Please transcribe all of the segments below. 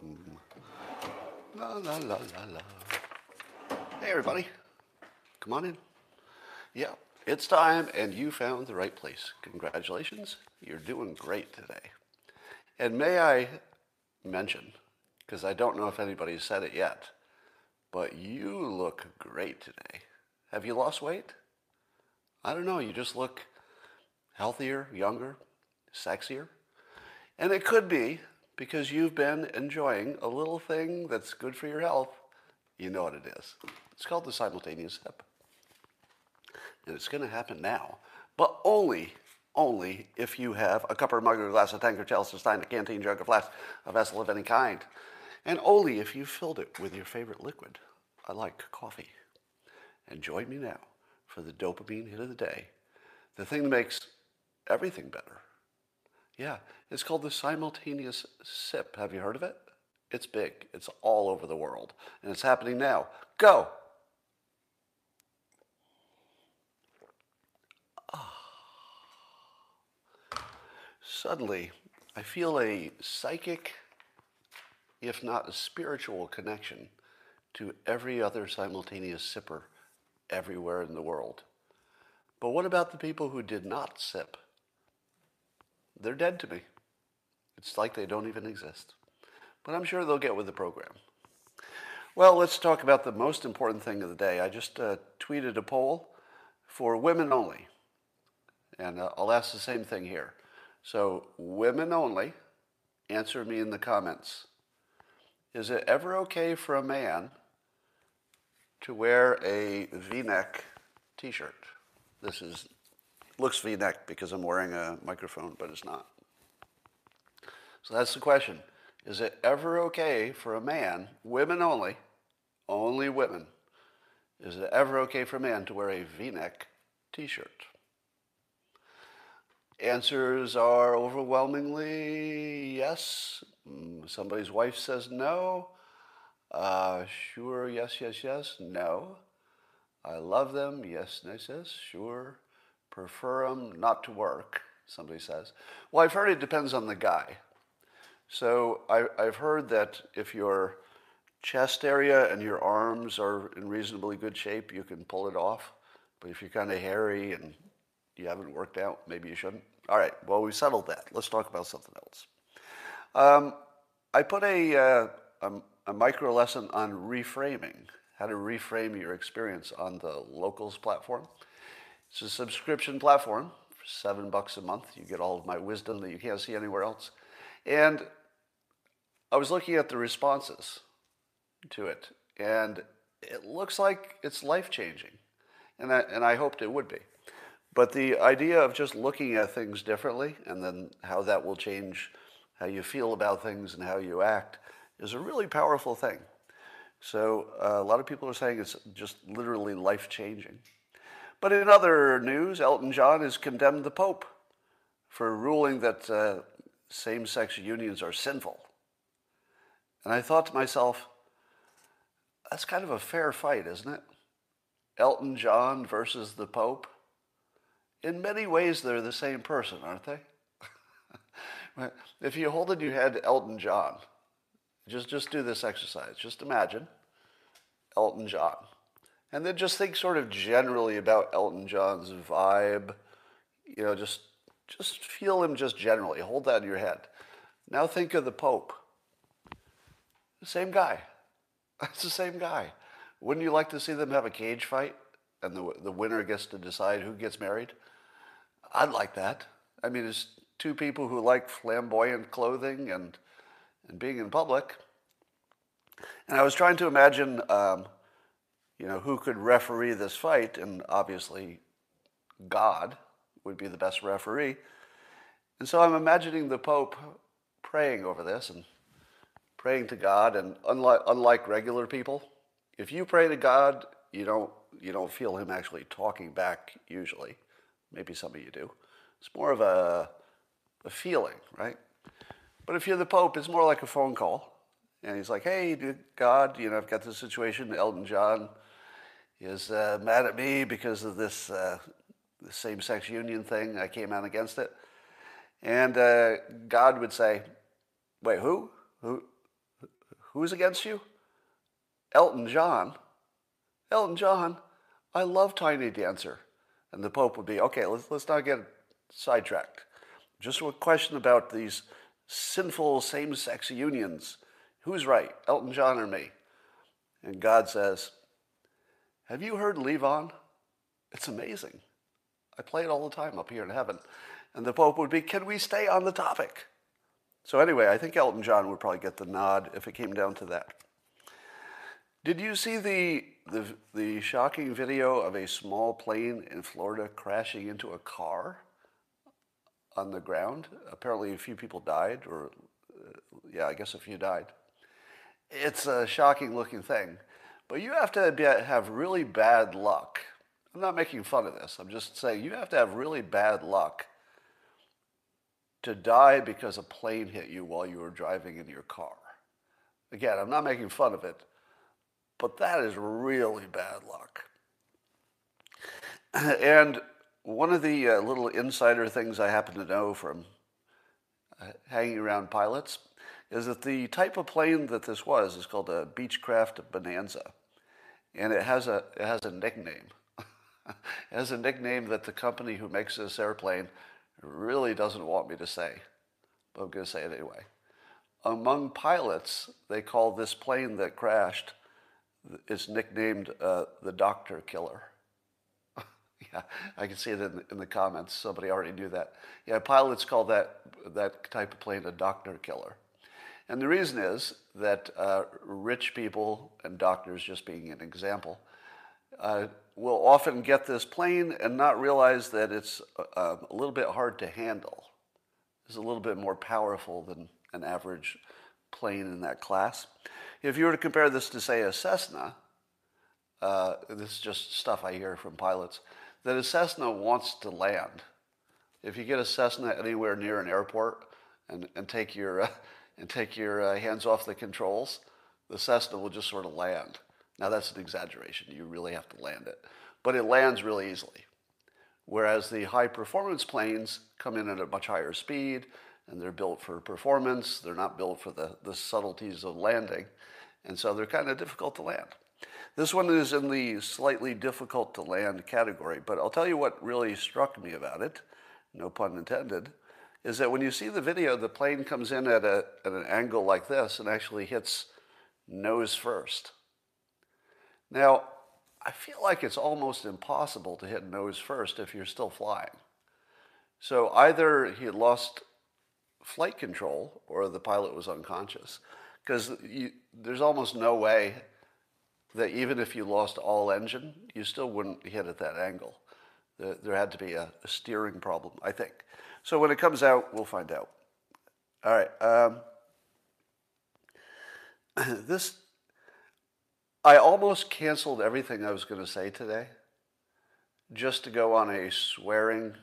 bum. La la la la la. Hey everybody, come on in. Yeah, it's time, and you found the right place. Congratulations, you're doing great today. And may I mention, because I don't know if anybody's said it yet, but you look great today. Have you lost weight? I don't know, you just look healthier, younger, sexier. And it could be because you've been enjoying a little thing that's good for your health. You know what it is. It's called the simultaneous sip. And it's going to happen now, but only, only if you have a cup or mug or glass, a tank or chalice, a stein, a canteen, jug, a flask, a vessel of any kind. And only if you filled it with your favorite liquid. I like coffee. And join me now for the dopamine hit of the day, the thing that makes everything better. Yeah, it's called the simultaneous sip. Have you heard of it? It's big. It's all over the world. And it's happening now. Go! Ah. Suddenly, I feel a psychic, if not a spiritual connection to every other simultaneous sipper everywhere in the world. But what about the people who did not sip? They're dead to me. It's like they don't even exist. But I'm sure they'll get with the program. Well, let's talk about the most important thing of the day. I just uh, tweeted a poll for women only. And uh, I'll ask the same thing here. So, women only, answer me in the comments. Is it ever okay for a man to wear a v-neck t-shirt? This is looks v-neck because I'm wearing a microphone, but it's not. So that's the question. Is it ever okay for a man, women only, only women, is it ever okay for a man to wear a v-neck t-shirt? Answers are overwhelmingly yes. Somebody's wife says no. Uh, sure, yes, yes, yes. No. I love them. Yes, yes, yes. Sure. Prefer them not to work, somebody says. Well, I've heard it depends on the guy. So I, I've heard that if your chest area and your arms are in reasonably good shape, you can pull it off. But if you're kind of hairy and you haven't worked out, maybe you shouldn't. All right, well, we settled that. Let's talk about something else. Um, I put a, uh, a, a micro lesson on reframing, how to reframe your experience on the Locals platform. It's a subscription platform for seven bucks a month. You get all of my wisdom that you can't see anywhere else. And I was looking at the responses to it, and it looks like it's life changing. And I, and I hoped it would be. But the idea of just looking at things differently and then how that will change how you feel about things and how you act is a really powerful thing. So uh, a lot of people are saying it's just literally life changing. But in other news, Elton John has condemned the Pope for ruling that uh, same sex unions are sinful. And I thought to myself, that's kind of a fair fight, isn't it? Elton John versus the Pope. In many ways, they're the same person, aren't they? if you hold in your head Elton John, just, just do this exercise. Just imagine Elton John. And then just think sort of generally about Elton John's vibe. You know, just just feel him just generally. Hold that in your head. Now think of the Pope. The same guy. It's the same guy. Wouldn't you like to see them have a cage fight and the, the winner gets to decide who gets married? I'd like that. I mean, it's two people who like flamboyant clothing and, and being in public. And I was trying to imagine um, you know, who could referee this fight? And obviously, God would be the best referee. And so I'm imagining the Pope praying over this and praying to God. And unlike, unlike regular people, if you pray to God, you don't, you don't feel Him actually talking back usually. Maybe some of you do. It's more of a, a feeling, right? But if you're the Pope, it's more like a phone call. And he's like, hey, God, you know, I've got this situation, Elton John is uh, mad at me because of this, uh, same-sex union thing. I came out against it. And uh, God would say, wait, who? Who? Who's against you? Elton John. Elton John, I love Tiny Dancer. And the Pope would be, okay, let's, let's not get sidetracked. Just a question about these sinful same sex unions. Who's right, Elton John or me? And God says, Have you heard Levon? It's amazing. I play it all the time up here in heaven. And the Pope would be, Can we stay on the topic? So, anyway, I think Elton John would probably get the nod if it came down to that. Did you see the, the, the shocking video of a small plane in Florida crashing into a car on the ground? Apparently, a few people died, or uh, yeah, I guess a few died. It's a shocking looking thing, but you have to be, have really bad luck. I'm not making fun of this, I'm just saying you have to have really bad luck to die because a plane hit you while you were driving in your car. Again, I'm not making fun of it but that is really bad luck. And one of the uh, little insider things I happen to know from uh, hanging around pilots is that the type of plane that this was is called a Beechcraft Bonanza. And it has a, it has a nickname. it has a nickname that the company who makes this airplane really doesn't want me to say, but I'm going to say it anyway. Among pilots, they call this plane that crashed is nicknamed uh, the Doctor Killer. yeah, I can see it in, in, the comments. Somebody already knew that. Yeah, pilots call that that type of plane a Doctor Killer, and the reason is that uh, rich people and doctors, just being an example, uh, will often get this plane and not realize that it's uh, a little bit hard to handle. It's a little bit more powerful than an average plane in that class. If you were to compare this to, say, a Cessna, uh, this is just stuff I hear from pilots, that a Cessna wants to land. If you get a Cessna anywhere near an airport and, and take your, uh, and take your uh, hands off the controls, the Cessna will just sort of land. Now, that's an exaggeration. You really have to land it. But it lands really easily. Whereas the high performance planes come in at a much higher speed, and they're built for performance. They're not built for the, the subtleties of landing. And so they're kind of difficult to land. This one is in the slightly difficult to land category, but I'll tell you what really struck me about it, no pun intended, is that when you see the video, the plane comes in at, a, at an angle like this and actually hits nose first. Now, I feel like it's almost impossible to hit nose first if you're still flying. So either he lost flight control or the pilot was unconscious. Because there's almost no way that even if you lost all engine, you still wouldn't hit at that angle. There had to be a steering problem, I think. So when it comes out, we'll find out. All right. Um, this, I almost canceled everything I was going to say today just to go on a swearing,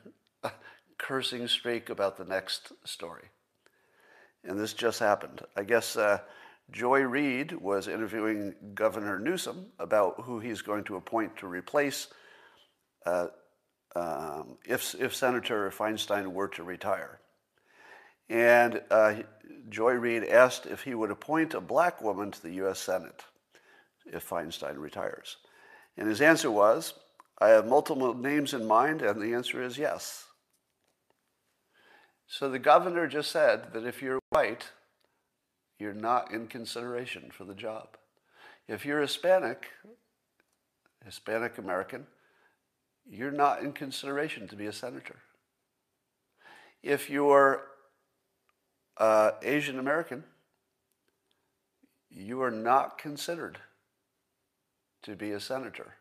cursing streak about the next story and this just happened. I guess uh, Joy Reid was interviewing Governor Newsom about who he's going to appoint to replace uh, um, if, if Senator Feinstein were to retire. And uh, Joy Reid asked if he would appoint a black woman to the U.S. Senate if Feinstein retires. And his answer was, I have multiple names in mind, and the answer is yes. So the governor just said that if you're white, you're not in consideration for the job. If you're Hispanic, Hispanic American, you're not in consideration to be a senator. If you're uh, Asian American, you are not considered to be a senator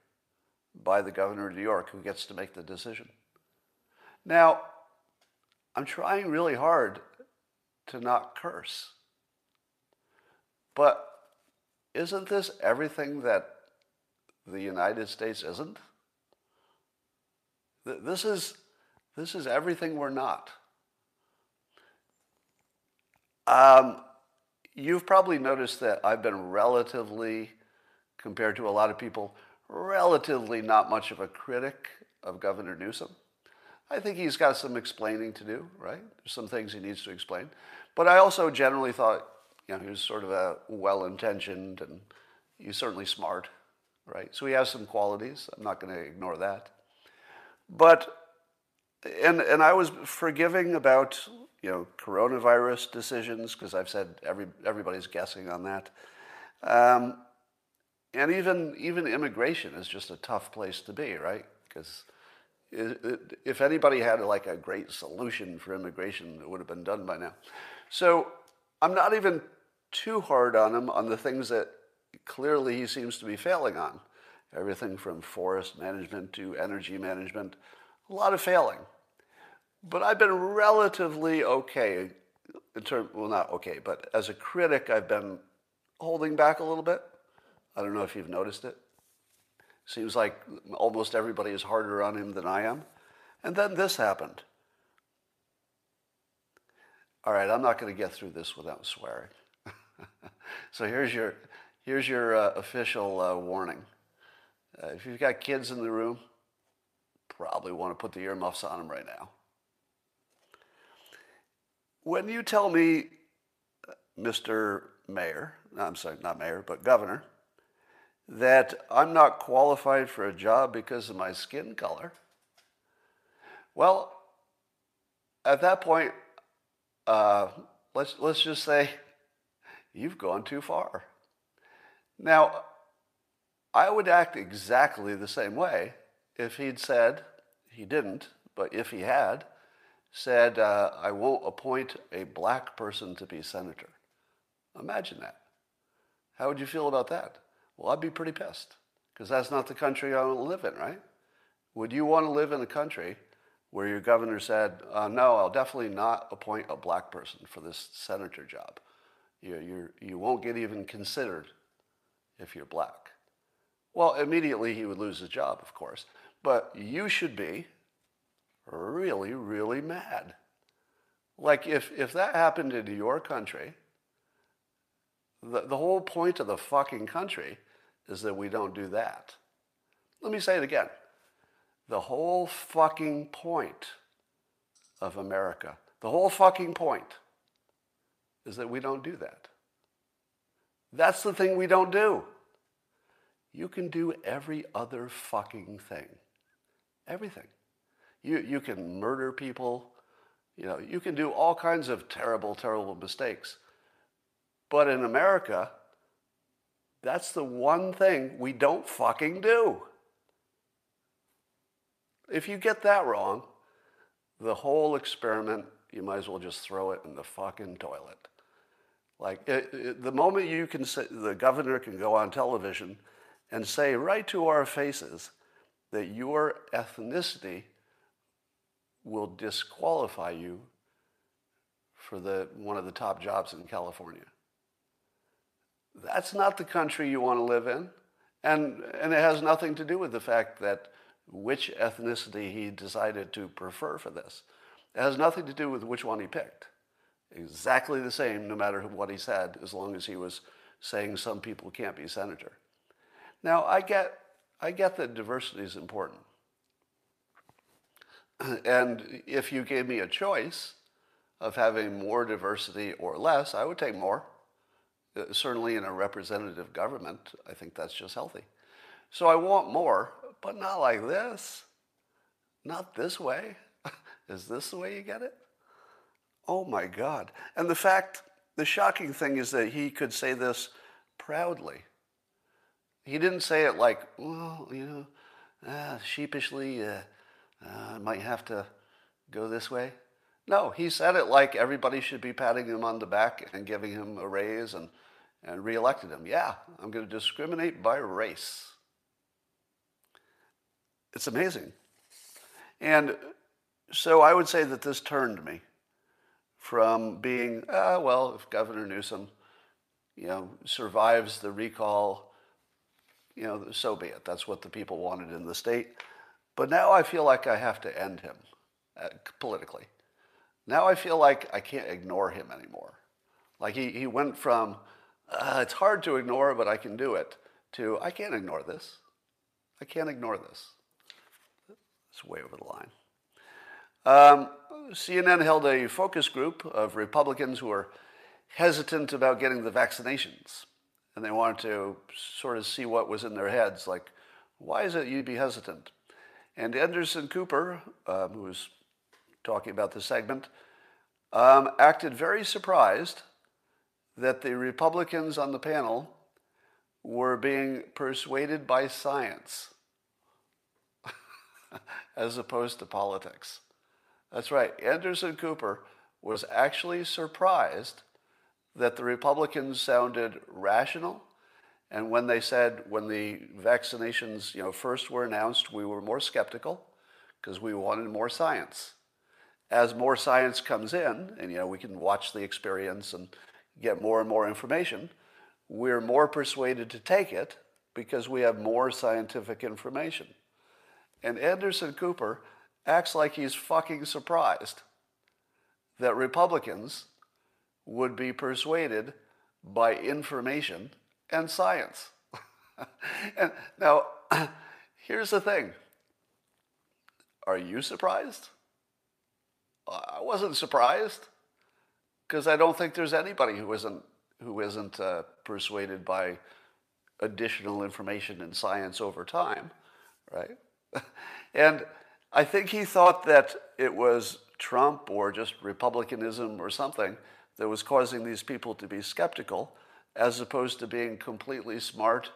by the governor of New York who gets to make the decision. Now, I'm trying really hard to not curse. But isn't this everything that the United States isn't? This is, this is everything we're not. Um, you've probably noticed that I've been relatively, compared to a lot of people, relatively not much of a critic of Governor Newsom. I think he's got some explaining to do, right? There's some things he needs to explain. But I also generally thought you know, he was sort of a well-intentioned and he's certainly smart, right? So he has some qualities. I'm not going to ignore that. But and and I was forgiving about you know coronavirus decisions because I've said every everybody's guessing on that. Um, and even even immigration is just a tough place to be, right? Because if anybody had like a great solution for immigration, it would have been done by now. So I'm not even too hard on him on the things that clearly he seems to be failing on. Everything from forest management to energy management, a lot of failing. But I've been relatively okay in terms, well, not okay, but as a critic, I've been holding back a little bit. I don't know if you've noticed it. Seems like almost everybody is harder on him than I am. And then this happened. All right, I'm not going to get through this without swearing. so here's your, here's your uh, official uh, warning. Uh, if you've got kids in the room, probably want to put the earmuffs on them right now. When you tell me, Mr. Mayor, I'm sorry, not mayor, but governor, that I'm not qualified for a job because of my skin color. Well, at that point, uh, let's, let's just say you've gone too far. Now, I would act exactly the same way if he'd said, he didn't, but if he had, said, uh, I won't appoint a black person to be senator. Imagine that. How would you feel about that? Well, I'd be pretty pissed because that's not the country I want to live in, right? Would you want to live in a country where your governor said, uh, no, I'll definitely not appoint a black person for this senator job? You, you're, you won't get even considered if you're black. Well, immediately he would lose his job, of course. But you should be really, really mad. Like if, if that happened in your country, the, the whole point of the fucking country is that we don't do that. Let me say it again. The whole fucking point of America, the whole fucking point is that we don't do that. That's the thing we don't do. You can do every other fucking thing. Everything. You, you can murder people. You know, you can do all kinds of terrible, terrible mistakes. But in America, that's the one thing we don't fucking do. If you get that wrong, the whole experiment, you might as well just throw it in the fucking toilet. Like it, it, the moment you can say, the governor can go on television and say right to our faces that your ethnicity will disqualify you for the, one of the top jobs in California. That's not the country you want to live in. And, and it has nothing to do with the fact that which ethnicity he decided to prefer for this. It has nothing to do with which one he picked. Exactly the same, no matter what he said, as long as he was saying some people can't be senator. Now, I get, I get that diversity is important. And if you gave me a choice of having more diversity or less, I would take more. Uh, certainly in a representative government, I think that's just healthy. So I want more, but not like this. Not this way. is this the way you get it? Oh my God. And the fact, the shocking thing is that he could say this proudly. He didn't say it like, well, you know, uh, sheepishly, uh, uh, might have to go this way. No, he said it like everybody should be patting him on the back and giving him a raise and and reelected him. Yeah, I'm going to discriminate by race. It's amazing. And so I would say that this turned me from being, ah, well, if Governor Newsom, you know, survives the recall, you know, so be it. That's what the people wanted in the state. But now I feel like I have to end him uh, politically. Now I feel like I can't ignore him anymore. Like he, he went from uh, it's hard to ignore, but I can do it, to I can't ignore this. I can't ignore this. It's way over the line. Um, CNN held a focus group of Republicans who are hesitant about getting the vaccinations. And they wanted to sort of see what was in their heads, like, why is it you'd be hesitant? And Anderson Cooper, um, who was talking about the segment, um, acted very surprised that the Republicans on the panel were being persuaded by science as opposed to politics. That's right. Anderson Cooper was actually surprised that the Republicans sounded rational. And when they said, when the vaccinations you know, first were announced, we were more skeptical because we wanted more science. As more science comes in, and you know, we can watch the experience and get more and more information, we're more persuaded to take it because we have more scientific information. And Anderson Cooper acts like he's fucking surprised that Republicans would be persuaded by information and science. and now, here's the thing. Are you surprised? I wasn't surprised because I don't think there's anybody who isn't who isn't uh, persuaded by additional information and science over time, right? and I think he thought that it was Trump or just republicanism or something that was causing these people to be skeptical as opposed to being completely smart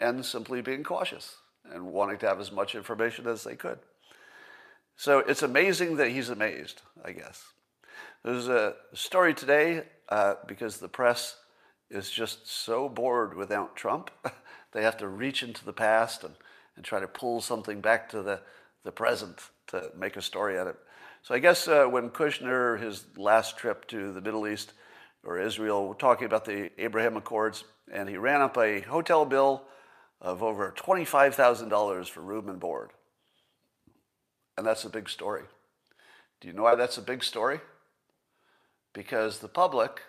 and simply being cautious and wanting to have as much information as they could. So it's amazing that he's amazed, I guess. There's a story today uh, because the press is just so bored without Trump. they have to reach into the past and, and try to pull something back to the, the present to make a story out of it. So I guess uh, when Kushner, his last trip to the Middle East or Israel, talking about the Abraham Accords, and he ran up a hotel bill of over $25,000 for room and board. And that's a big story. Do you know why that's a big story? Because the public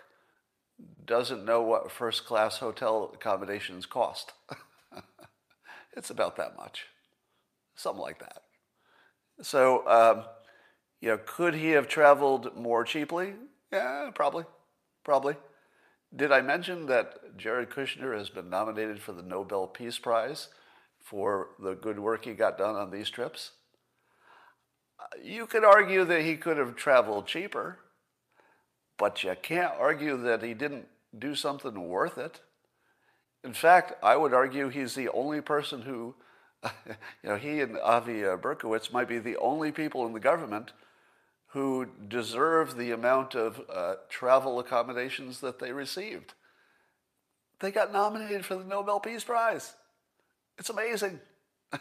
doesn't know what first class hotel accommodations cost. it's about that much, something like that. So, um, you know, could he have traveled more cheaply? Yeah, probably, probably. Did I mention that Jared Kushner has been nominated for the Nobel Peace Prize for the good work he got done on these trips? You could argue that he could have traveled cheaper, but you can't argue that he didn't do something worth it. In fact, I would argue he's the only person who, you know, he and Avi uh, Berkowitz might be the only people in the government who deserve the amount of uh, travel accommodations that they received. They got nominated for the Nobel Peace Prize. It's amazing.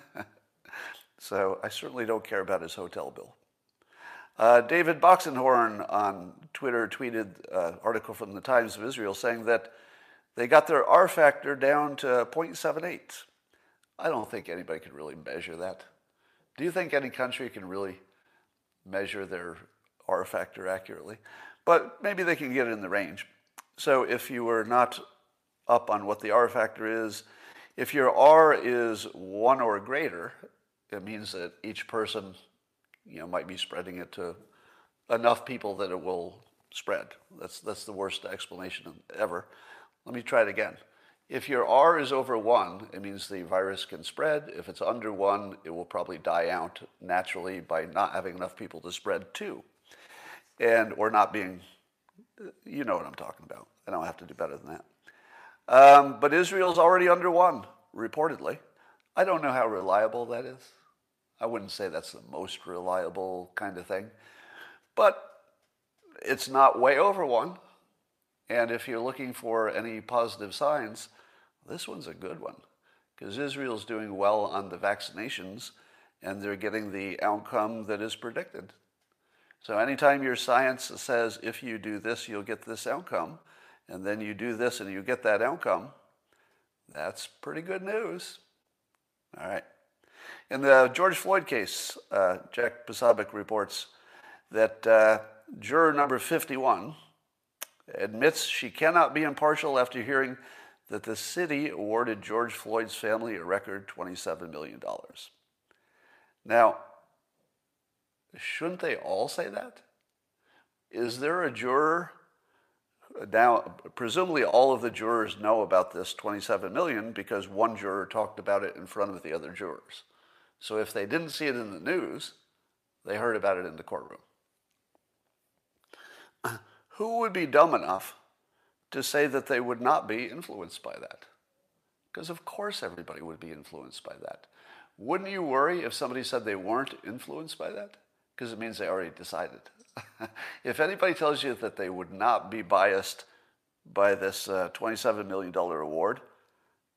so I certainly don't care about his hotel bill. Uh, David Boxenhorn on Twitter tweeted an article from the Times of Israel saying that they got their R factor down to 0.78. I don't think anybody can really measure that. Do you think any country can really measure their R factor accurately, but maybe they can get it in the range. So if you were not up on what the R factor is, if your R is one or greater, it means that each person, you know, might be spreading it to enough people that it will spread. That's that's the worst explanation ever. Let me try it again. If your R is over one, it means the virus can spread. If it's under one, it will probably die out naturally by not having enough people to spread to. And, or not being, you know what I'm talking about. I don't have to do better than that. Um, but Israel's already under one, reportedly. I don't know how reliable that is. I wouldn't say that's the most reliable kind of thing. But it's not way over one. And if you're looking for any positive signs, this one's a good one because Israel's doing well on the vaccinations and they're getting the outcome that is predicted. So anytime your science says if you do this, you'll get this outcome, and then you do this and you get that outcome, that's pretty good news. All right. In the George Floyd case, uh, Jack Posobiec reports that uh, juror number 51 admits she cannot be impartial after hearing that the city awarded George Floyd's family a record $27 million. Now, shouldn't they all say that? Is there a juror Now, presumably, all of the jurors know about this 27 million because one juror talked about it in front of the other jurors. So if they didn't see it in the news, they heard about it in the courtroom. Who would be dumb enough to say that they would not be influenced by that? Because of course everybody would be influenced by that. Wouldn't you worry if somebody said they weren't influenced by that? Because it means they already decided. if anybody tells you that they would not be biased by this uh, $27 million award,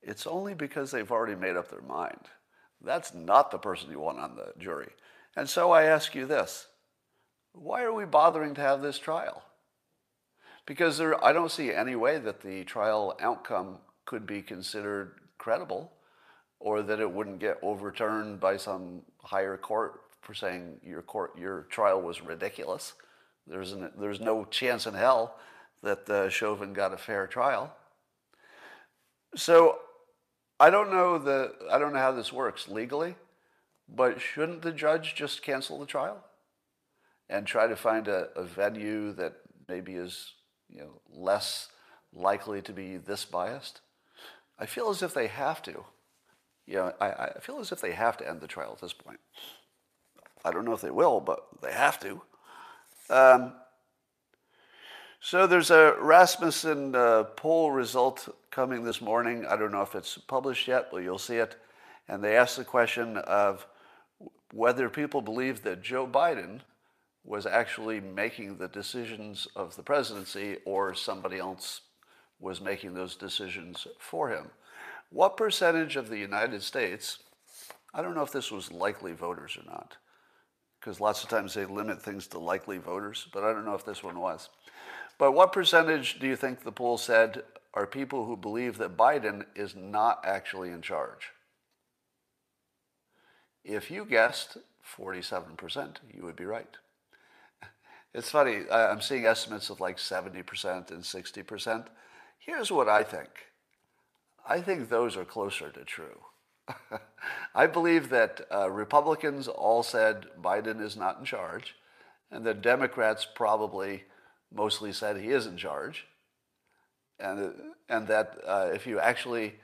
it's only because they've already made up their mind. That's not the person you want on the jury. And so I ask you this why are we bothering to have this trial? Because there, I don't see any way that the trial outcome could be considered credible or that it wouldn't get overturned by some higher court for saying your court your trial was ridiculous. There's an, there's no chance in hell that uh, Chauvin got a fair trial. So I don't know the I don't know how this works legally, but shouldn't the judge just cancel the trial and try to find a, a venue that maybe is you know less likely to be this biased? I feel as if they have to. You know, I, I feel as if they have to end the trial at this point. I don't know if they will, but they have to. Um, so there's a Rasmussen uh, poll result coming this morning. I don't know if it's published yet, but you'll see it. And they asked the question of whether people believe that Joe Biden was actually making the decisions of the presidency or somebody else was making those decisions for him. What percentage of the United States, I don't know if this was likely voters or not, because lots of times they limit things to likely voters, but I don't know if this one was. But what percentage do you think the poll said are people who believe that Biden is not actually in charge? If you guessed 47%, you would be right. It's funny, I'm seeing estimates of like 70% and 60%. Here's what I think I think those are closer to true. I believe that uh, Republicans all said Biden is not in charge, and the Democrats probably mostly said he is in charge. And, and that uh, if you actually,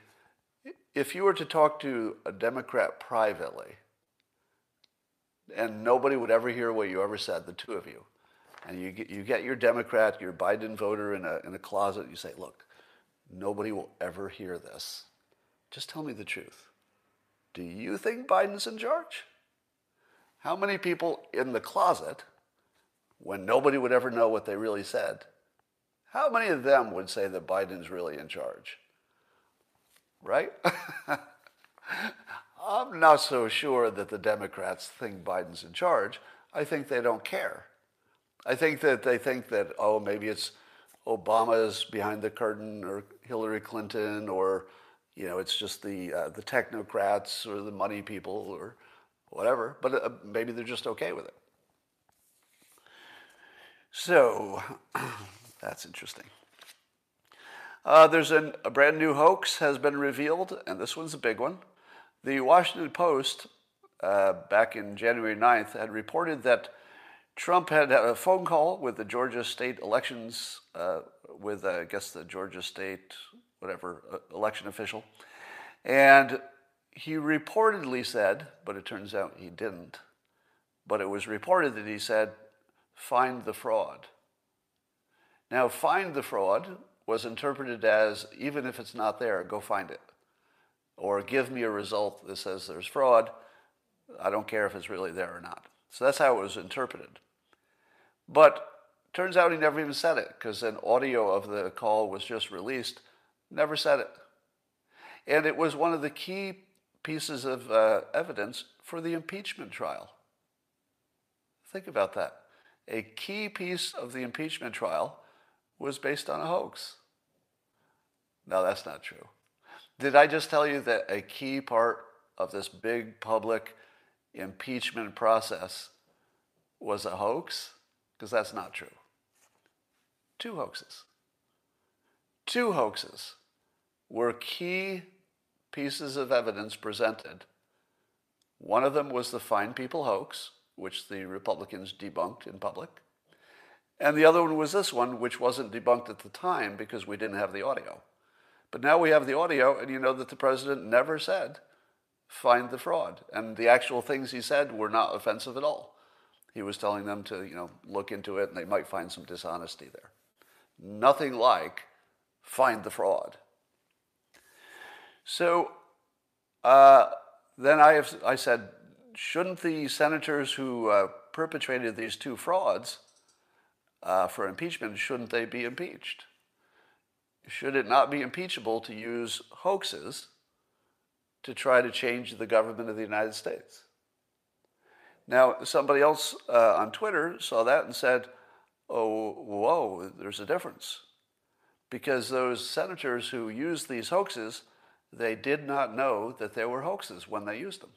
if you were to talk to a Democrat privately, and nobody would ever hear what you ever said, the two of you, and you get, you get your Democrat, your Biden voter in a, in a closet, you say, look, nobody will ever hear this. Just tell me the truth. Do you think Biden's in charge? How many people in the closet, when nobody would ever know what they really said, how many of them would say that Biden's really in charge? Right? I'm not so sure that the Democrats think Biden's in charge. I think they don't care. I think that they think that, oh, maybe it's Obama's behind the curtain or Hillary Clinton or you know, it's just the uh, the technocrats or the money people or whatever. But uh, maybe they're just okay with it. So that's interesting. Uh, there's an, a brand new hoax has been revealed, and this one's a big one. The Washington Post, uh, back in January 9th, had reported that Trump had had a phone call with the Georgia state elections, uh, with, uh, I guess, the Georgia state whatever uh, election official. And he reportedly said, but it turns out he didn't, but it was reported that he said, find the fraud. Now, find the fraud was interpreted as even if it's not there, go find it. Or give me a result that says there's fraud. I don't care if it's really there or not. So that's how it was interpreted. But turns out he never even said it because an audio of the call was just released Never said it. And it was one of the key pieces of uh, evidence for the impeachment trial. Think about that. A key piece of the impeachment trial was based on a hoax. No, that's not true. Did I just tell you that a key part of this big public impeachment process was a hoax? Because that's not true. Two hoaxes. Two hoaxes were key pieces of evidence presented. One of them was the Fine People hoax, which the Republicans debunked in public. And the other one was this one, which wasn't debunked at the time because we didn't have the audio. But now we have the audio, and you know that the president never said, find the fraud. And the actual things he said were not offensive at all. He was telling them to, you know, look into it and they might find some dishonesty there. Nothing like find the fraud. So uh, then I, have, I said, shouldn't the senators who uh, perpetrated these two frauds uh, for impeachment, shouldn't they be impeached? Should it not be impeachable to use hoaxes to try to change the government of the United States? Now, somebody else uh, on Twitter saw that and said, oh, whoa, there's a difference. Because those senators who used these hoaxes, they did not know that they were hoaxes when they used them.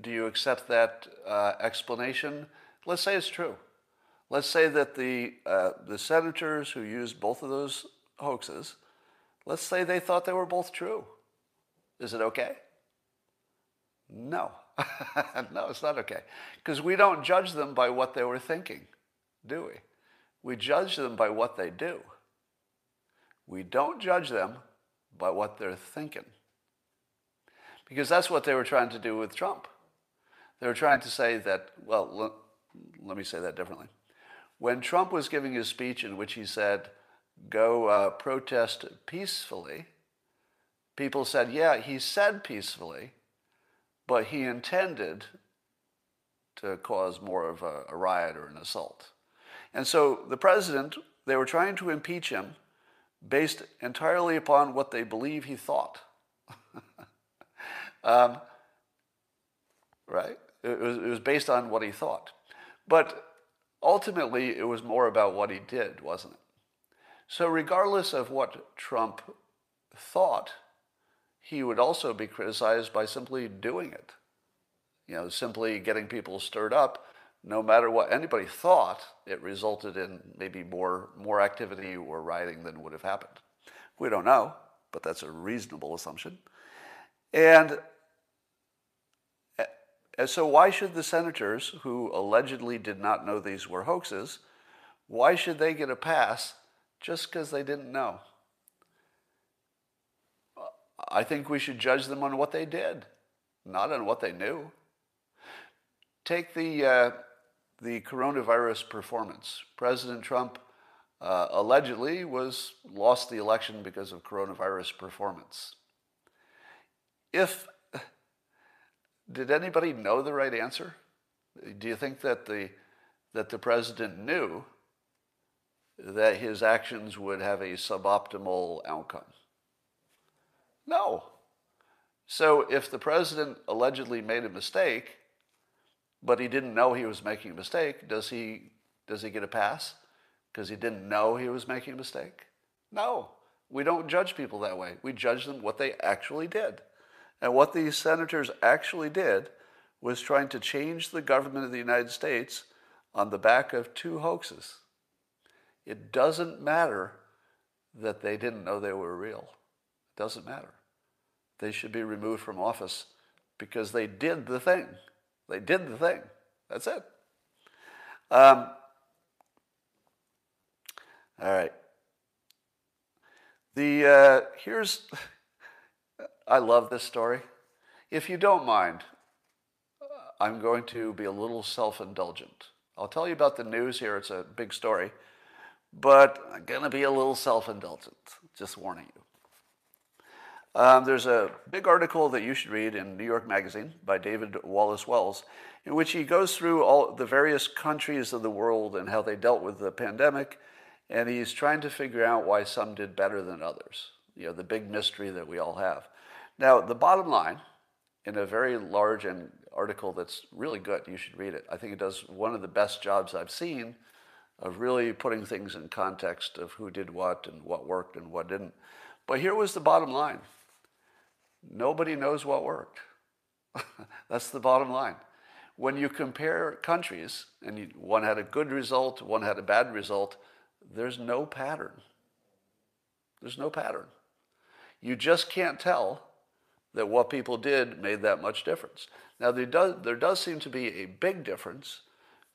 Do you accept that uh, explanation? Let's say it's true. Let's say that the, uh, the senators who used both of those hoaxes, let's say they thought they were both true. Is it okay? No. no, it's not okay. Because we don't judge them by what they were thinking, do we? We judge them by what they do. We don't judge them by what they're thinking. Because that's what they were trying to do with Trump. They were trying to say that, well, let, let me say that differently. When Trump was giving his speech in which he said, go uh, protest peacefully, people said, yeah, he said peacefully, but he intended to cause more of a, a riot or an assault. And so the president, they were trying to impeach him based entirely upon what they believe he thought. um, right? It was, it was based on what he thought. But ultimately, it was more about what he did, wasn't it? So, regardless of what Trump thought, he would also be criticized by simply doing it. You know, simply getting people stirred up. No matter what anybody thought, it resulted in maybe more, more activity or rioting than would have happened. We don't know, but that's a reasonable assumption. And and so, why should the senators who allegedly did not know these were hoaxes, why should they get a pass just because they didn't know? I think we should judge them on what they did, not on what they knew. Take the, uh, the coronavirus performance. President Trump uh, allegedly was lost the election because of coronavirus performance. If did anybody know the right answer? Do you think that the, that the president knew that his actions would have a suboptimal outcome? No. So if the president allegedly made a mistake, but he didn't know he was making a mistake, does he, does he get a pass? Because he didn't know he was making a mistake? No. We don't judge people that way. We judge them what they actually did. And what these senators actually did was trying to change the government of the United States on the back of two hoaxes. It doesn't matter that they didn't know they were real. It doesn't matter. They should be removed from office because they did the thing. They did the thing. That's it. Um, all right. The uh, here's I love this story. If you don't mind, I'm going to be a little self indulgent. I'll tell you about the news here, it's a big story, but I'm going to be a little self indulgent, just warning you. Um, there's a big article that you should read in New York Magazine by David Wallace Wells, in which he goes through all the various countries of the world and how they dealt with the pandemic, and he's trying to figure out why some did better than others. You know, the big mystery that we all have. Now, the bottom line, in a very large and article that's really good, you should read it. I think it does one of the best jobs I've seen of really putting things in context of who did what and what worked and what didn't. But here was the bottom line nobody knows what worked. that's the bottom line. When you compare countries and you, one had a good result, one had a bad result, there's no pattern. There's no pattern. You just can't tell that what people did made that much difference. Now, there does, there does seem to be a big difference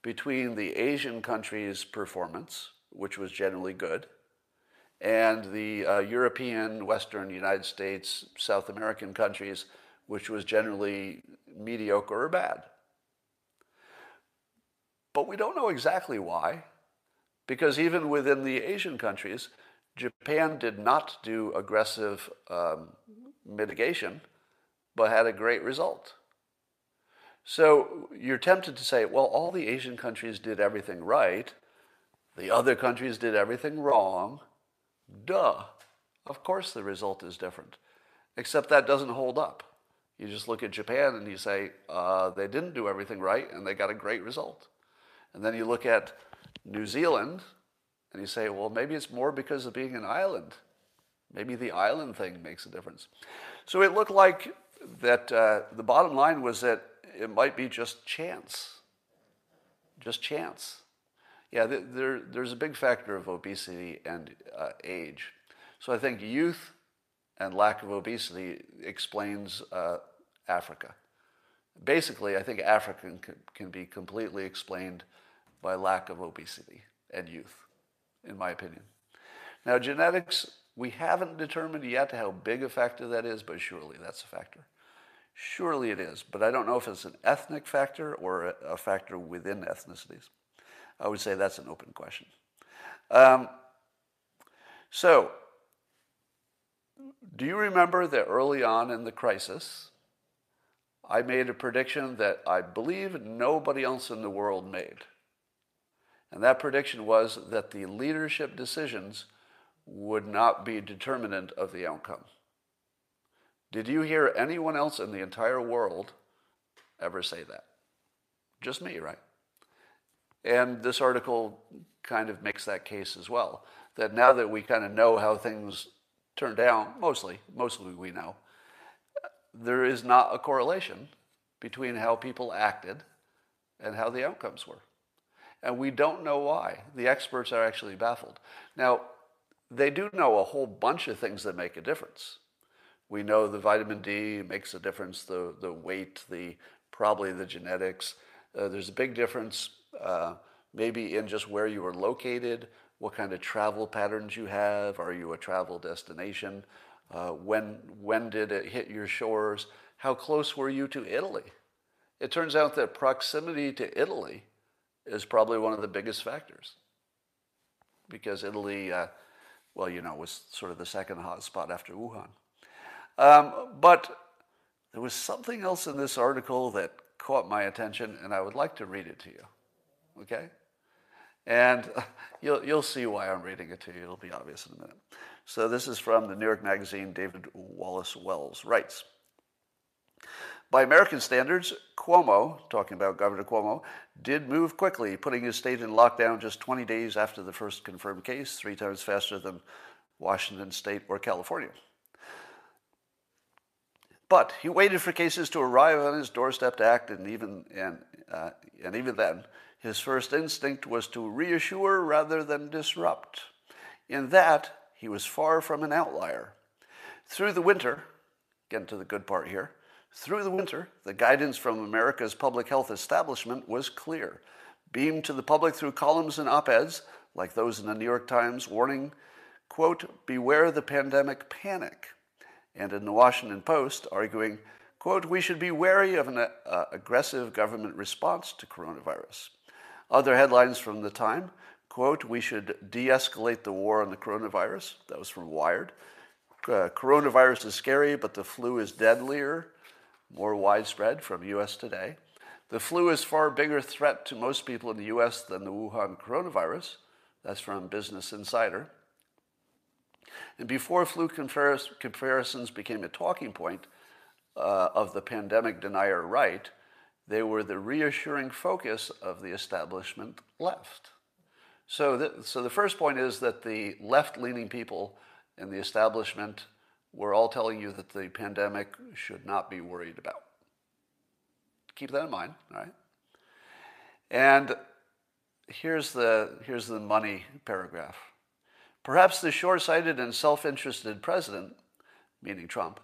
between the Asian countries' performance, which was generally good, and the uh, European, Western, United States, South American countries, which was generally mediocre or bad. But we don't know exactly why, because even within the Asian countries, Japan did not do aggressive um, mitigation, but had a great result. So you're tempted to say, well, all the Asian countries did everything right, the other countries did everything wrong. Duh. Of course the result is different. Except that doesn't hold up. You just look at Japan and you say, uh, they didn't do everything right and they got a great result. And then you look at New Zealand and you say, well, maybe it's more because of being an island. Maybe the island thing makes a difference. So it looked like that uh, the bottom line was that it might be just chance. Just chance. Yeah, there, there's a big factor of obesity and uh, age. So I think youth and lack of obesity explains uh, Africa. Basically, I think Africa can, can be completely explained by lack of obesity and youth, in my opinion. Now, genetics, we haven't determined yet how big a factor that is, but surely that's a factor. Surely it is, but I don't know if it's an ethnic factor or a, factor within ethnicities. I would say that's an open question. Um, so, do you remember that early on in the crisis, I made a prediction that I believe nobody else in the world made? And that prediction was that the leadership decisions would not be determinant of the outcome. Did you hear anyone else in the entire world ever say that? Just me, right? And this article kind of makes that case as well. That now that we kind of know how things turned out, mostly, mostly we know, there is not a correlation between how people acted and how the outcomes were. And we don't know why. The experts are actually baffled. Now, they do know a whole bunch of things that make a difference. We know the vitamin D makes a difference, the, the weight, the probably the genetics. Uh, there's a big difference uh, maybe in just where you are located, what kind of travel patterns you have. Are you a travel destination? Uh, when, when did it hit your shores? How close were you to Italy? It turns out that proximity to Italy is probably one of the biggest factors because Italy, uh, well, you know, was sort of the second hot spot after Wuhan. Um, but there was something else in this article that caught my attention, and I would like to read it to you. Okay? And you'll, you'll see why I'm reading it to you. It'll be obvious in a minute. So, this is from the New York Magazine. David Wallace Wells writes By American standards, Cuomo, talking about Governor Cuomo, did move quickly, putting his state in lockdown just 20 days after the first confirmed case, three times faster than Washington State or California. But he waited for cases to arrive on his doorstep to act, and even, and, uh, and even then, his first instinct was to reassure rather than disrupt. In that, he was far from an outlier. Through the winter, getting to the good part here, through the winter, the guidance from America's public health establishment was clear, beamed to the public through columns and op eds, like those in the New York Times, warning, quote, beware the pandemic panic and in the Washington Post arguing, quote, we should be wary of an uh, aggressive government response to coronavirus. Other headlines from the time, quote, we should de-escalate the war on the coronavirus. That was from Wired. Uh, coronavirus is scary, but the flu is deadlier, more widespread from US Today. The flu is far bigger threat to most people in the US than the Wuhan coronavirus. That's from Business Insider. And before flu comparisons became a talking point uh, of the pandemic denier right, they were the reassuring focus of the establishment left. So, the, so the first point is that the left leaning people in the establishment were all telling you that the pandemic should not be worried about. Keep that in mind, all right? And here's the, here's the money paragraph. Perhaps the short sighted and self interested president, meaning Trump,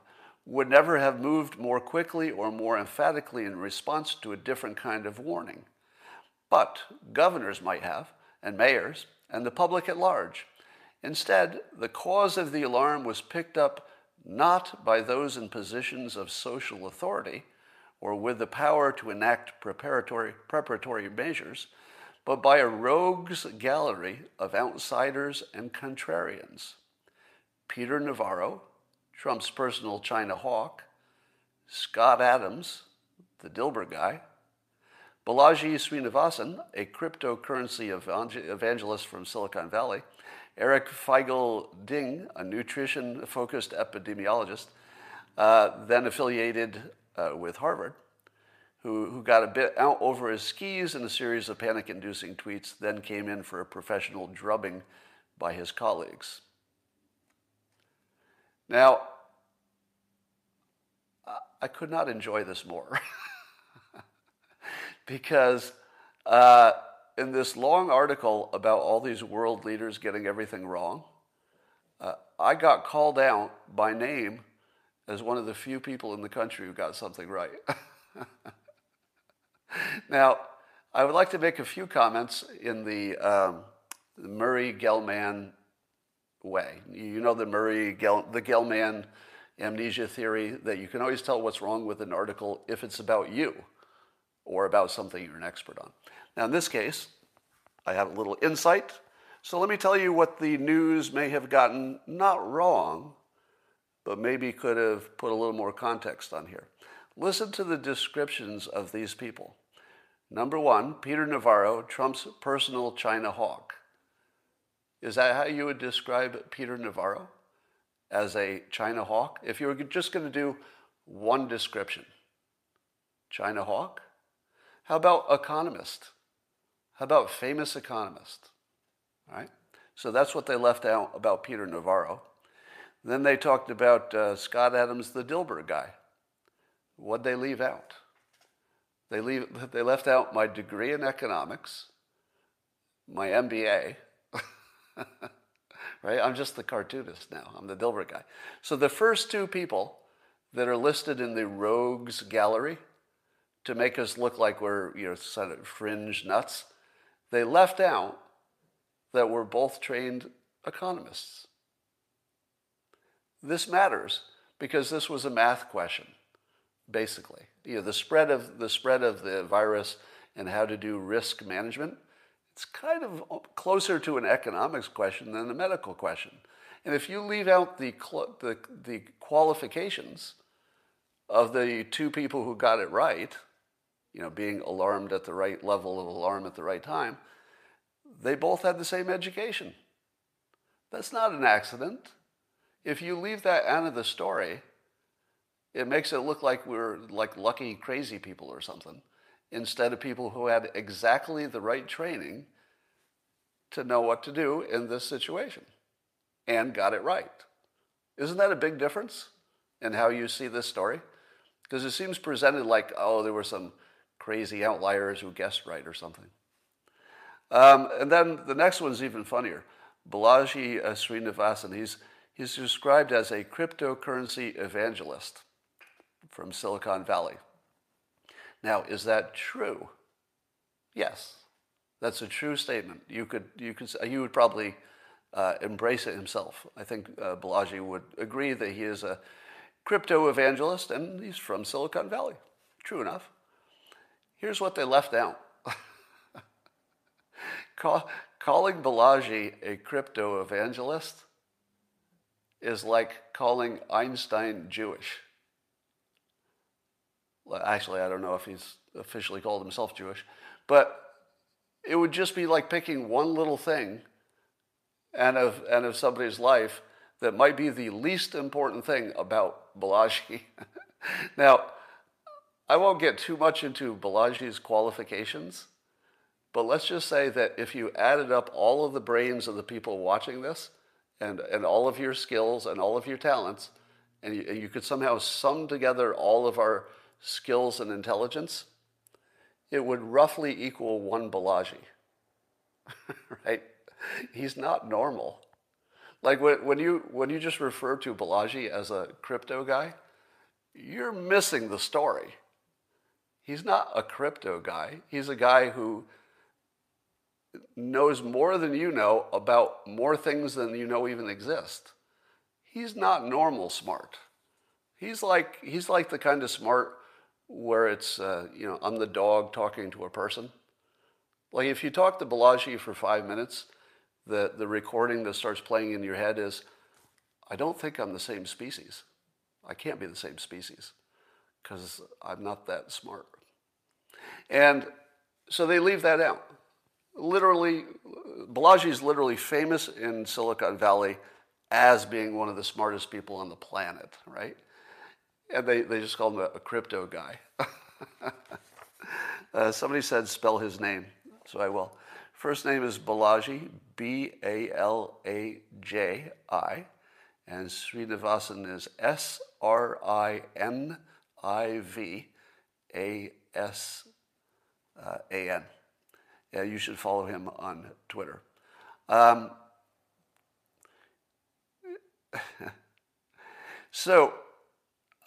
would never have moved more quickly or more emphatically in response to a different kind of warning. but governors might have, and mayors, and the public at large. Instead, the cause of the alarm was picked up not by those in positions of social authority or with the power to enact preparatory, preparatory measures, but by a rogues gallery of outsiders and contrarians. Peter Navarro, Trump's personal China hawk, Scott Adams, the Dilbert guy, Balaji Srinivasan, a cryptocurrency evangelist from Silicon Valley, Eric Feigl Ding, a nutrition focused epidemiologist, uh, then affiliated uh, with Harvard, who, who got a bit out over his skis in a series of panic inducing tweets, then came in for a professional drubbing by his colleagues. Now, I could not enjoy this more because uh, in this long article about all these world leaders getting everything wrong, uh, I got called out by name as one of the few people in the country who got something right. now, I would like to make a few comments in the, um, Murray Gell-Mann way. You know the Murray Gell, the Gell-Mann amnesia theory that you can always tell what's wrong with an article if it's about you or about something you're an expert on. Now, in this case, I have a little insight. So let me tell you what the news may have gotten not wrong, but maybe could have put a little more context on here. Listen to the descriptions of these people. Number one, Peter Navarro, Trump's personal China hawk. Is that how you would describe Peter Navarro? As a China hawk? If you were just going to do one description, China hawk? How about economist? How about famous economist? All right? So that's what they left out about Peter Navarro. Then they talked about uh, Scott Adams, the Dilbert guy. What'd they leave out? They, leave, they left out my degree in economics, my MBA, right? I'm just the cartoonist now. I'm the Dilbert guy. So the first two people that are listed in the rogues gallery to make us look like we're you know sort of fringe nuts, they left out that we're both trained economists. This matters because this was a math question, basically. You know, the spread of the spread of the virus and how to do risk management. It's kind of closer to an economics question than a medical question. And if you leave out the, the, the qualifications of the two people who got it right, you know, being alarmed at the right level of alarm at the right time, they both had the same education. That's not an accident. If you leave that out of the story, it makes it look like we're like lucky crazy people or something, instead of people who had exactly the right training to know what to do in this situation and got it right. Isn't that a big difference in how you see this story? Because it seems presented like, oh, there were some crazy outliers who guessed right or something. Um, and then the next one's even funnier. Balaji uh, Srinivasan, he's, he's described as a cryptocurrency evangelist from Silicon Valley. Now, is that true? Yes, that's a true statement. You could, you could, you would probably uh, embrace it himself. I think uh, Balaji would agree that he is a crypto evangelist and he's from Silicon Valley. True enough. Here's what they left out. Call, calling Balaji a crypto evangelist is like calling Einstein Jewish. Actually, I don't know if he's officially called himself Jewish, but it would just be like picking one little thing and of, and of somebody's life that might be the least important thing about Balaji. now, I won't get too much into Balaji's qualifications, but let's just say that if you added up all of the brains of the people watching this and, and all of your skills and all of your talents, and you, and you could somehow sum together all of our skills and intelligence, it would roughly equal one Balaji. right? He's not normal. Like when, when, you, when you just refer to Balaji as a crypto guy, you're missing the story. He's not a crypto guy. He's a guy who knows more than you know about more things than you know even exist. He's not normal smart. He's like he's like the kind of smart where it's uh, you know I'm the dog talking to a person. Like if you talk to Balaji for five minutes, the the recording that starts playing in your head is, I don't think I'm the same species. I can't be the same species because I'm not that smart. And so they leave that out. Literally, Balaji is literally famous in Silicon Valley as being one of the smartest people on the planet, right? And they, they just call him a, a crypto guy. uh, somebody said spell his name, so I will. First name is Balaji, B A L A J I, and Srinivasan is S R I N I V A S uh, A N. Yeah, you should follow him on Twitter. Um, so,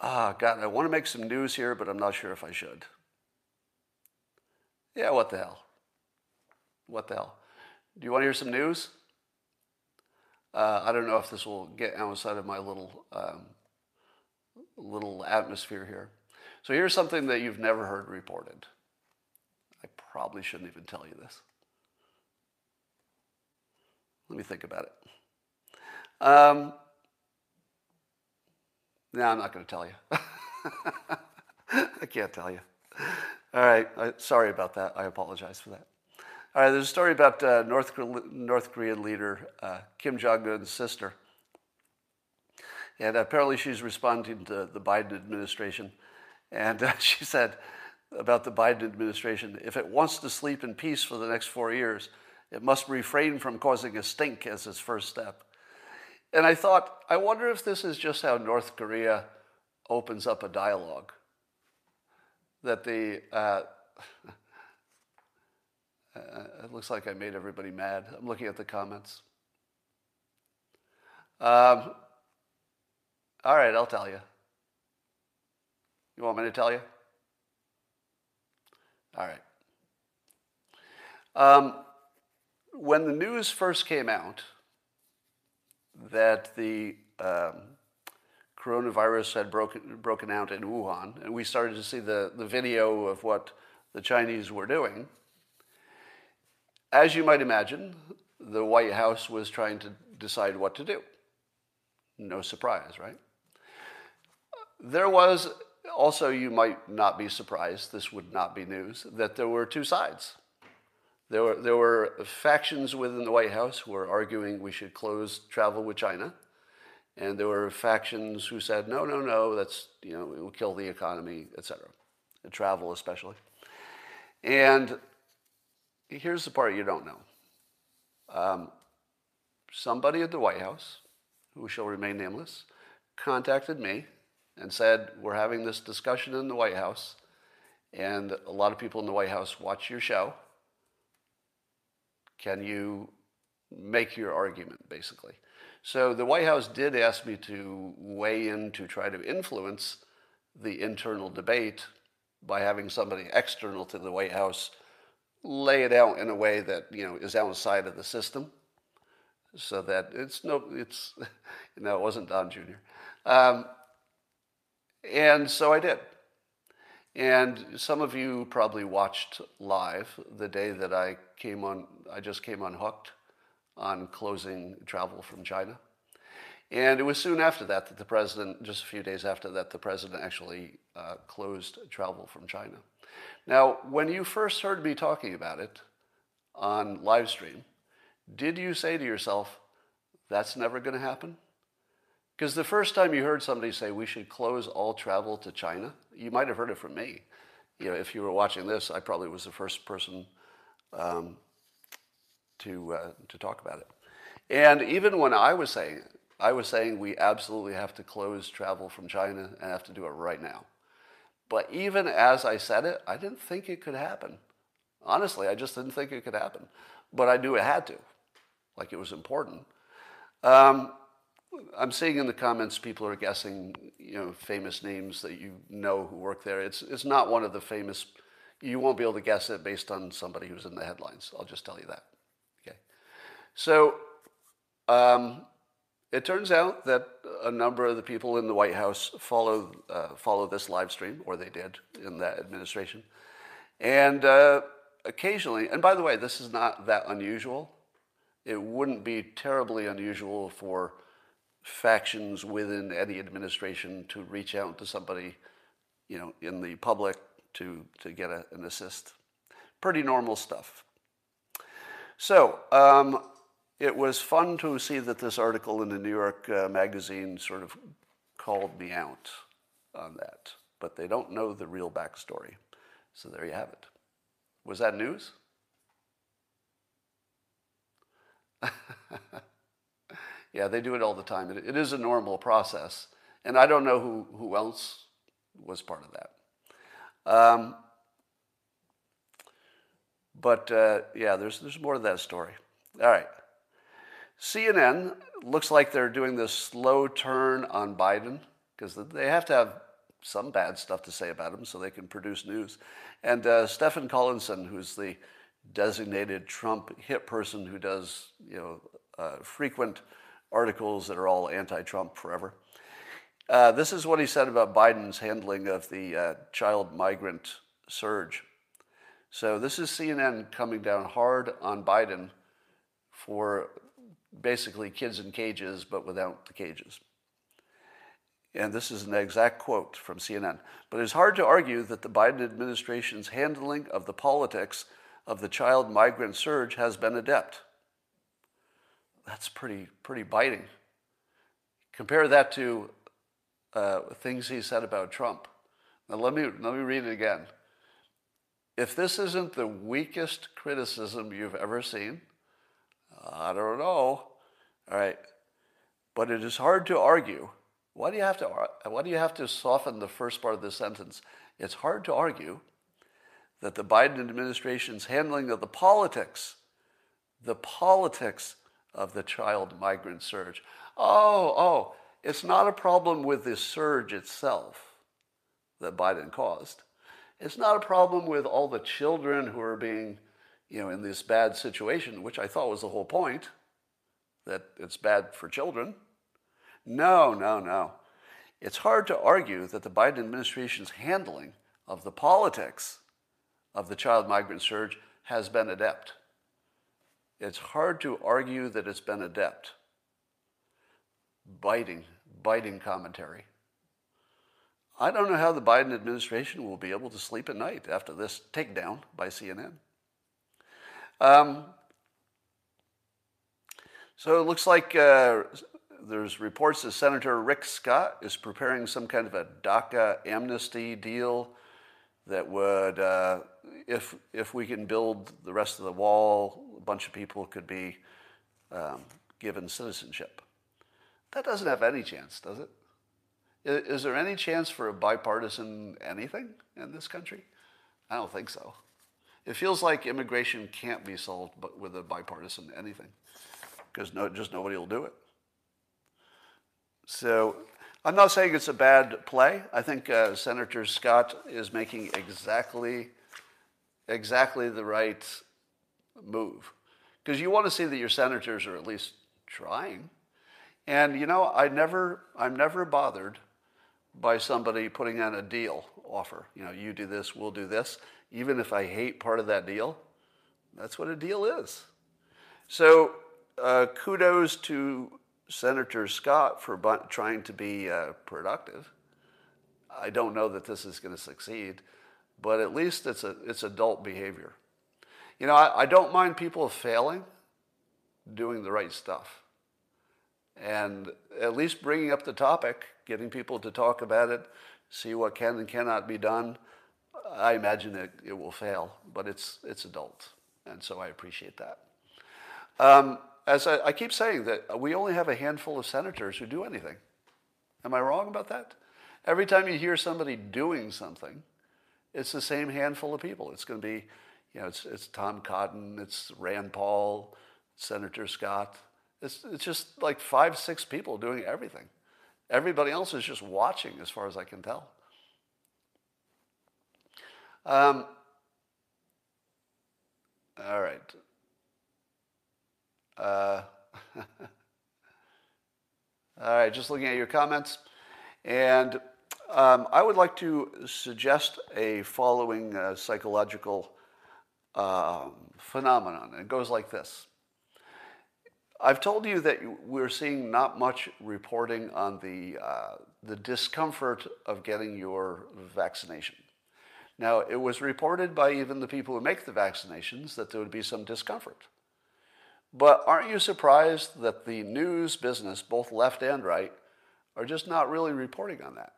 ah, God, I want to make some news here, but I'm not sure if I should. Yeah, what the hell? What the hell? Do you want to hear some news? Uh, I don't know if this will get outside of my little um, little atmosphere here. So here's something that you've never heard reported. I probably shouldn't even tell you this. Let me think about it. Um, no, I'm not going to tell you. I can't tell you. All right. I, sorry about that. I apologize for that. All right. There's a story about uh, North, North Korean leader uh, Kim Jong un's sister. And apparently she's responding to the Biden administration. And uh, she said about the Biden administration if it wants to sleep in peace for the next four years, it must refrain from causing a stink as its first step. And I thought, I wonder if this is just how North Korea opens up a dialogue. That the, uh, it looks like I made everybody mad. I'm looking at the comments. Um, all right, I'll tell you. You want me to tell you? All right. Um, when the news first came out that the um, coronavirus had broken, broken out in Wuhan, and we started to see the, the video of what the Chinese were doing, as you might imagine, the White House was trying to decide what to do. No surprise, right? There was also, you might not be surprised, this would not be news, that there were two sides. There were, there were factions within the White House who were arguing we should close travel with China. And there were factions who said, no, no, no, that's, you know, it will kill the economy, et etc. Travel especially. And here's the part you don't know. Um, somebody at the White House, who shall remain nameless, contacted me and said, We're having this discussion in the White House, and a lot of people in the White House watch your show. Can you make your argument, basically? So the White House did ask me to weigh in to try to influence the internal debate by having somebody external to the White House lay it out in a way that you know is outside of the system, so that it's no, it's no, it wasn't Don Jr. Um, and so I did. And some of you probably watched live the day that I came on, I just came unhooked on closing travel from China. And it was soon after that that the president, just a few days after that, the president actually uh, closed travel from China. Now, when you first heard me talking about it on live stream, did you say to yourself, that's never going to happen? Because the first time you heard somebody say we should close all travel to China, you might have heard it from me. You know, if you were watching this, I probably was the first person um, to uh, to talk about it. And even when I was saying it, I was saying we absolutely have to close travel from China and have to do it right now. But even as I said it, I didn't think it could happen. Honestly, I just didn't think it could happen. But I knew it had to, like it was important. Um, I'm seeing in the comments people are guessing, you know, famous names that you know who work there. It's it's not one of the famous, you won't be able to guess it based on somebody who's in the headlines. I'll just tell you that. Okay. So um, it turns out that a number of the people in the White House follow uh, follow this live stream, or they did in that administration, and uh, occasionally. And by the way, this is not that unusual. It wouldn't be terribly unusual for factions within any administration to reach out to somebody, you know, in the public to, to get a, an assist. Pretty normal stuff. So um, it was fun to see that this article in the New York uh, Magazine sort of called me out on that, but they don't know the real backstory. So there you have it. Was that news? yeah, they do it all the time. It, it is a normal process. And I don't know who, who else was part of that. Um, but uh, yeah, there's, there's more to that story. All right. CNN looks like they're doing this slow turn on Biden because they have to have some bad stuff to say about him so they can produce news. And uh, Stephen Collinson, who's the designated Trump hit person who does you know uh, frequent articles that are all anti-Trump forever. Uh, this is what he said about Biden's handling of the uh, child migrant surge. So this is CNN coming down hard on Biden for basically kids in cages, but without the cages. And this is an exact quote from CNN. But it's hard to argue that the Biden administration's handling of the politics of the child migrant surge has been adept. That's pretty, pretty biting. Compare that to uh, things he said about Trump. Now, let me, let me read it again. If this isn't the weakest criticism you've ever seen, I don't know. All right. But it is hard to argue. Why do you have to, why do you have to soften the first part of the sentence? It's hard to argue that the Biden administration's handling of the politics, the politics of the child migrant surge. Oh, oh, it's not a problem with the surge itself that Biden caused. It's not a problem with all the children who are being, you know, in this bad situation, which I thought was the whole point, that it's bad for children. No, no, no. It's hard to argue that the Biden administration's handling of the politics of the child migrant surge has been adept. It's hard to argue that it's been adept. Biting, biting commentary. I don't know how the Biden administration will be able to sleep at night after this takedown by CNN. Um, so it looks like uh, there's reports that Senator Rick Scott is preparing some kind of a DACA amnesty deal that would, uh, if, if we can build the rest of the wall, a bunch of people could be um, given citizenship. That doesn't have any chance, does it? Is there any chance for a bipartisan anything in this country? I don't think so. It feels like immigration can't be solved but with a bipartisan anything because no, just nobody will do it. So I'm not saying it's a bad play. I think uh, Senator Scott is making exactly, exactly the right move. Because you want to see that your senators are at least trying. And you know, I never, I'm never bothered by somebody putting on a deal offer. You know, you do this, we'll do this. Even if I hate part of that deal, that's what a deal is. So uh, kudos to Senator Scott for trying to be uh, productive. I don't know that this is going to succeed, but at least it's, a, it's adult behavior. You know, I, I don't mind people failing, doing the right stuff. And at least bringing up the topic, getting people to talk about it, see what can and cannot be done. I imagine it, it will fail, but it's, it's adult. And so I appreciate that. Um, as I, I, keep saying, that we only have a handful of senators who do anything. Am I wrong about that? Every time you hear somebody doing something, it's the same handful of people. It's going to be, you know, it's, it's Tom Cotton, it's Rand Paul, Senator Scott. It's, it's just like five, six people doing everything. Everybody else is just watching, as far as I can tell. Um, All right. Uh, all right, just looking at your comments. And um, I would like to suggest a following uh, psychological uh, phenomenon. It goes like this. I've told you that we're seeing not much reporting on the, uh, the discomfort of getting your vaccination. Now, it was reported by even the people who make the vaccinations that there would be some discomfort. But aren't you surprised that the news business, both left and right, are just not really reporting on that?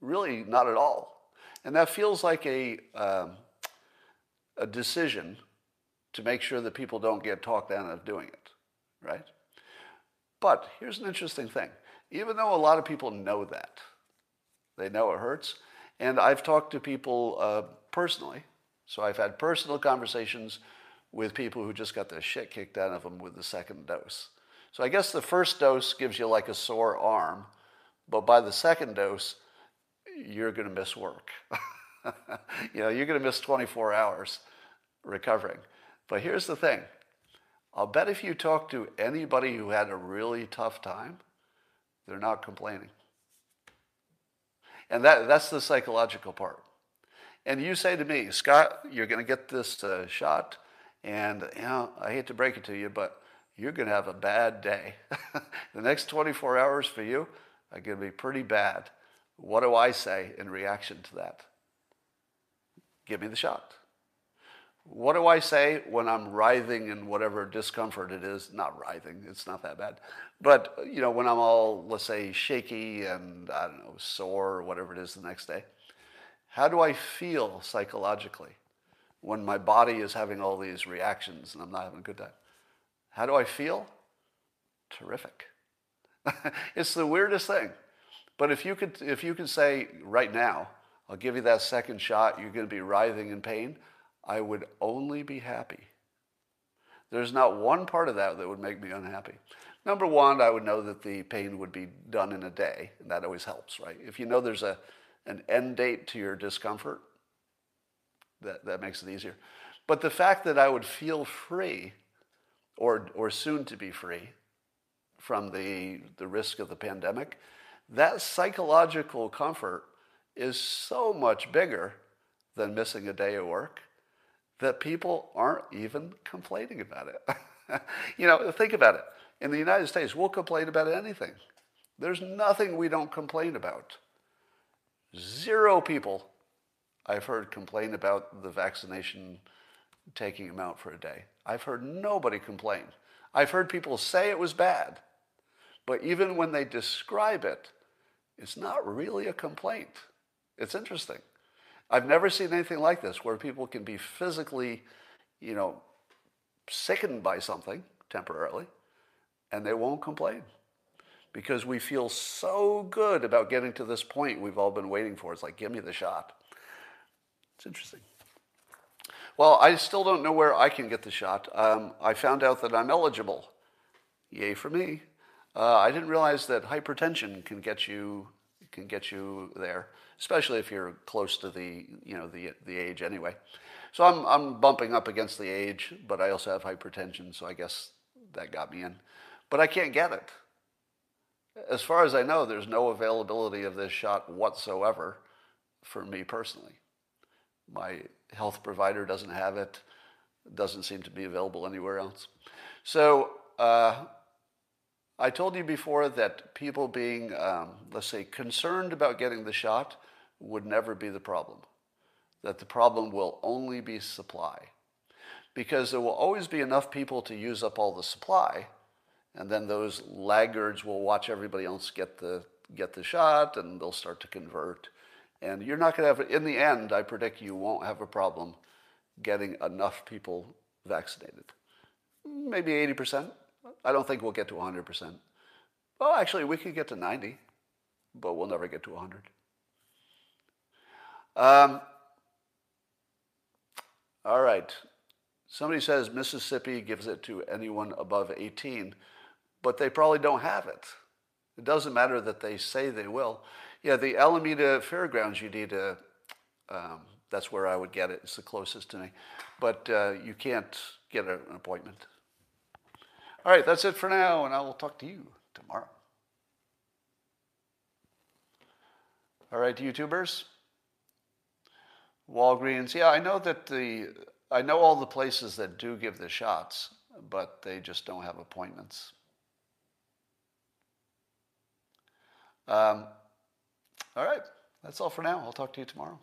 Really, not at all. And that feels like a, um, a decision to make sure that people don't get talked out of doing it, right? But here's an interesting thing. Even though a lot of people know that, they know it hurts, and I've talked to people uh, personally, so I've had personal conversations with people who just got the shit kicked out of them with the second dose. So I guess the first dose gives you like a sore arm, but by the second dose, you're going to miss work. you know, you're going to miss 24 hours recovering. But here's the thing I'll bet if you talk to anybody who had a really tough time, they're not complaining. And that, that's the psychological part. And you say to me, Scott, you're going to get this uh, shot, and you know, I hate to break it to you, but you're going to have a bad day. the next 24 hours for you are going to be pretty bad. What do I say in reaction to that? Give me the shot. What do I say when I'm writhing in whatever discomfort it is? Not writhing, it's not that bad. But, you know, when I'm all, let's say, shaky and, I don't know, sore or whatever it is the next day, how do I feel psychologically when my body is having all these reactions and I'm not having a good time? How do I feel? Terrific. it's the weirdest thing. But if you could, if you could say right now, I'll give you that second shot, you're going to be writhing in pain. I would only be happy. There's not one part of that that would make me unhappy. Number one, I would know that the pain would be done in a day, and that always helps, right? If you know there's a, an end date to your discomfort, that, that makes it easier. But the fact that I would feel free, or, or soon to be free, from the, the risk of the pandemic, that psychological comfort is so much bigger than missing a day of work that people aren't even complaining about it. you know, think about it. In the United States, we'll complain about anything. There's nothing we don't complain about. Zero people I've heard complain about the vaccination taking them out for a day. I've heard nobody complain. I've heard people say it was bad, but even when they describe it, it's not really a complaint. It's interesting. I've never seen anything like this where people can be physically, you know, sickened by something temporarily and they won't complain because we feel so good about getting to this point we've all been waiting for. It's like, give me the shot. It's interesting. Well, I still don't know where I can get the shot. Um, I found out that I'm eligible. Yay for me. Uh, I didn't realize that hypertension can get you can get you there especially if you're close to the, you know, the, the age anyway. So I'm, I'm bumping up against the age, but I also have hypertension, so I guess that got me in. But I can't get it. As far as I know, there's no availability of this shot whatsoever for me personally. My health provider doesn't have it, doesn't seem to be available anywhere else. So uh, I told you before that people being, um, let's say, concerned about getting the shot would never be the problem. That the problem will only be supply. Because there will always be enough people to use up all the supply, and then those laggards will watch everybody else get the, get the shot, and they'll start to convert. And you're not going to have, in the end, I predict you won't have a problem getting enough people vaccinated. Maybe 80%. I don't think we'll get to 100%. Well, actually, we could get to 90, but we'll never get to 100. Um, all right. Somebody says Mississippi gives it to anyone above 18, but they probably don't have it. It doesn't matter that they say they will. Yeah, the Alameda Fairgrounds, you need a, um, That's where I would get it. It's the closest to me. But uh, you can't get an appointment. All right, that's it for now, and I will talk to you tomorrow. All right, YouTubers. Walgreens. Yeah, I know that the I know all the places that do give the shots, but they just don't have appointments. Um, all right, that's all for now. I'll talk to you tomorrow.